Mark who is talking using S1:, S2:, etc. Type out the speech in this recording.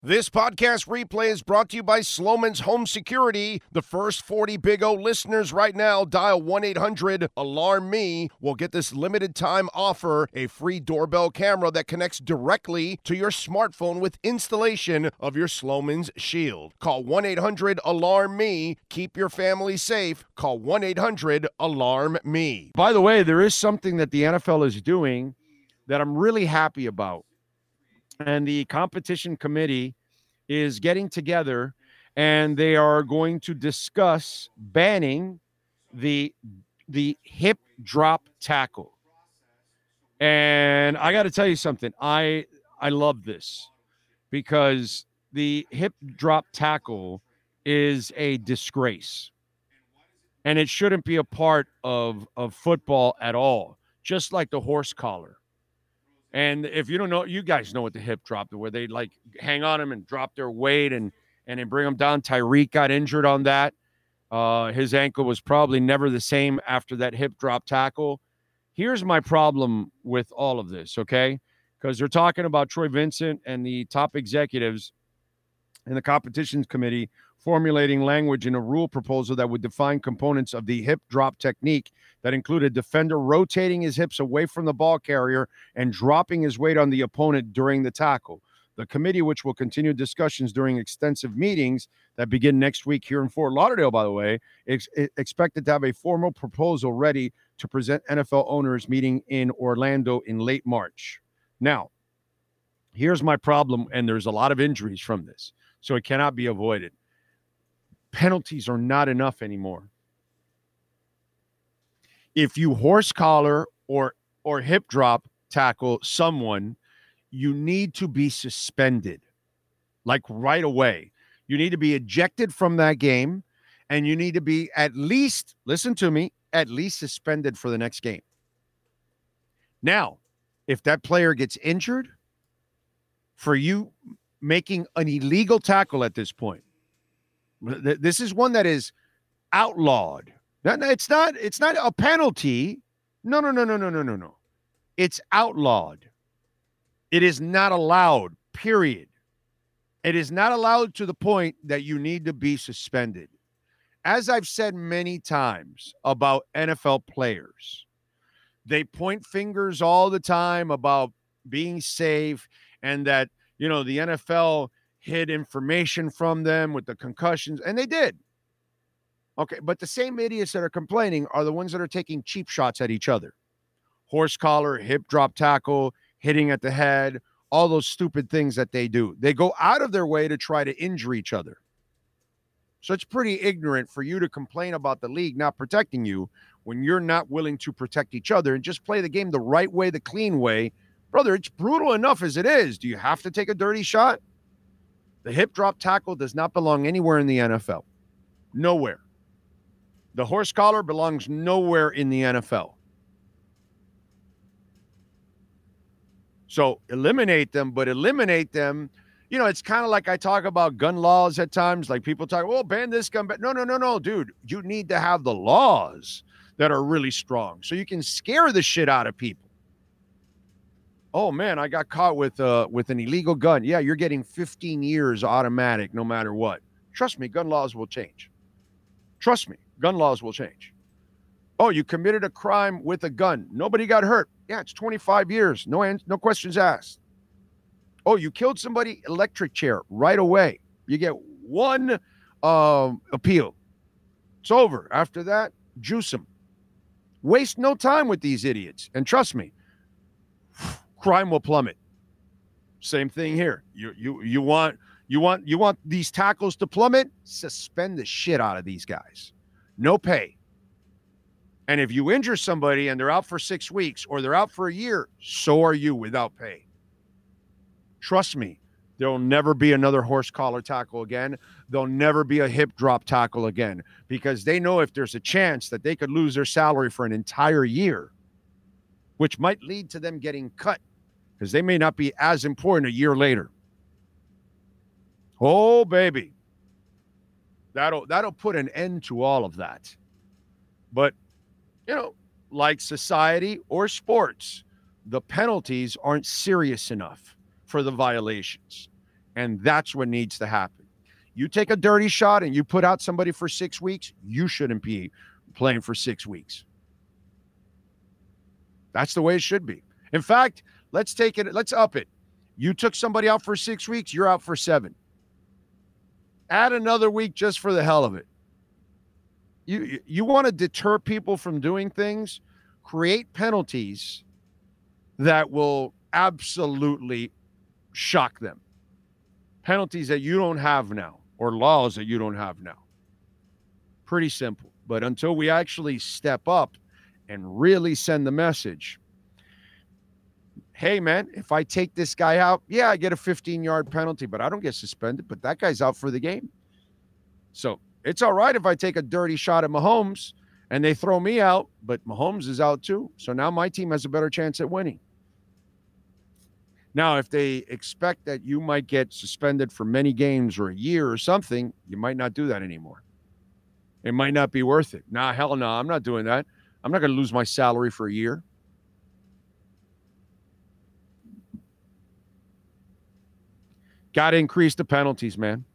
S1: This podcast replay is brought to you by Sloman's Home Security. The first 40 Big O listeners right now dial 1 800 Alarm Me will get this limited time offer a free doorbell camera that connects directly to your smartphone with installation of your Sloman's Shield. Call 1 800 Alarm Me. Keep your family safe. Call 1 800 Alarm Me.
S2: By the way, there is something that the NFL is doing that I'm really happy about and the competition committee is getting together and they are going to discuss banning the the hip drop tackle. And I got to tell you something. I I love this because the hip drop tackle is a disgrace. And it shouldn't be a part of of football at all, just like the horse collar. And if you don't know, you guys know what the hip drop, where they like hang on him and drop their weight and and then bring him down. Tyreek got injured on that. Uh, his ankle was probably never the same after that hip drop tackle. Here's my problem with all of this, okay? Because they're talking about Troy Vincent and the top executives in the competitions committee formulating language in a rule proposal that would define components of the hip drop technique that include a defender rotating his hips away from the ball carrier and dropping his weight on the opponent during the tackle. The committee, which will continue discussions during extensive meetings that begin next week here in Fort Lauderdale, by the way, is expected to have a formal proposal ready to present NFL owners meeting in Orlando in late March. Now, here's my problem, and there's a lot of injuries from this, so it cannot be avoided penalties are not enough anymore. If you horse collar or or hip drop tackle someone, you need to be suspended like right away. You need to be ejected from that game and you need to be at least listen to me, at least suspended for the next game. Now, if that player gets injured for you making an illegal tackle at this point, this is one that is outlawed. It's not. It's not a penalty. No, no, no, no, no, no, no, no. It's outlawed. It is not allowed. Period. It is not allowed to the point that you need to be suspended. As I've said many times about NFL players, they point fingers all the time about being safe and that, you know, the NFL hid information from them with the concussions, and they did. Okay, but the same idiots that are complaining are the ones that are taking cheap shots at each other. Horse collar, hip drop tackle, hitting at the head, all those stupid things that they do. They go out of their way to try to injure each other. So it's pretty ignorant for you to complain about the league not protecting you when you're not willing to protect each other and just play the game the right way, the clean way. Brother, it's brutal enough as it is. Do you have to take a dirty shot? The hip drop tackle does not belong anywhere in the NFL. Nowhere. The horse collar belongs nowhere in the NFL. So eliminate them, but eliminate them. You know, it's kind of like I talk about gun laws at times. Like people talk, well, ban this gun. But no, no, no, no, dude. You need to have the laws that are really strong so you can scare the shit out of people oh man, I got caught with uh with an illegal gun. Yeah, you're getting 15 years automatic no matter what. Trust me, gun laws will change. Trust me, gun laws will change. Oh, you committed a crime with a gun. Nobody got hurt. Yeah, it's 25 years. No no questions asked. Oh, you killed somebody, electric chair right away. You get one um, appeal. It's over. After that, juice them. Waste no time with these idiots. And trust me, crime will plummet. Same thing here. You you you want you want you want these tackles to plummet? Suspend the shit out of these guys. No pay. And if you injure somebody and they're out for 6 weeks or they're out for a year, so are you without pay. Trust me, there'll never be another horse collar tackle again. There'll never be a hip drop tackle again because they know if there's a chance that they could lose their salary for an entire year, which might lead to them getting cut because they may not be as important a year later. Oh, baby. That'll that'll put an end to all of that. But you know, like society or sports, the penalties aren't serious enough for the violations. And that's what needs to happen. You take a dirty shot and you put out somebody for six weeks, you shouldn't be playing for six weeks. That's the way it should be. In fact, let's take it, let's up it. You took somebody out for six weeks, you're out for seven. Add another week just for the hell of it. You you want to deter people from doing things, create penalties that will absolutely shock them. Penalties that you don't have now, or laws that you don't have now. Pretty simple. But until we actually step up and really send the message hey, man, if I take this guy out, yeah, I get a 15 yard penalty, but I don't get suspended, but that guy's out for the game. So it's all right if I take a dirty shot at Mahomes and they throw me out, but Mahomes is out too. So now my team has a better chance at winning. Now, if they expect that you might get suspended for many games or a year or something, you might not do that anymore. It might not be worth it. Nah, hell no, I'm not doing that. I'm not going to lose my salary for a year. Got to increase the penalties, man.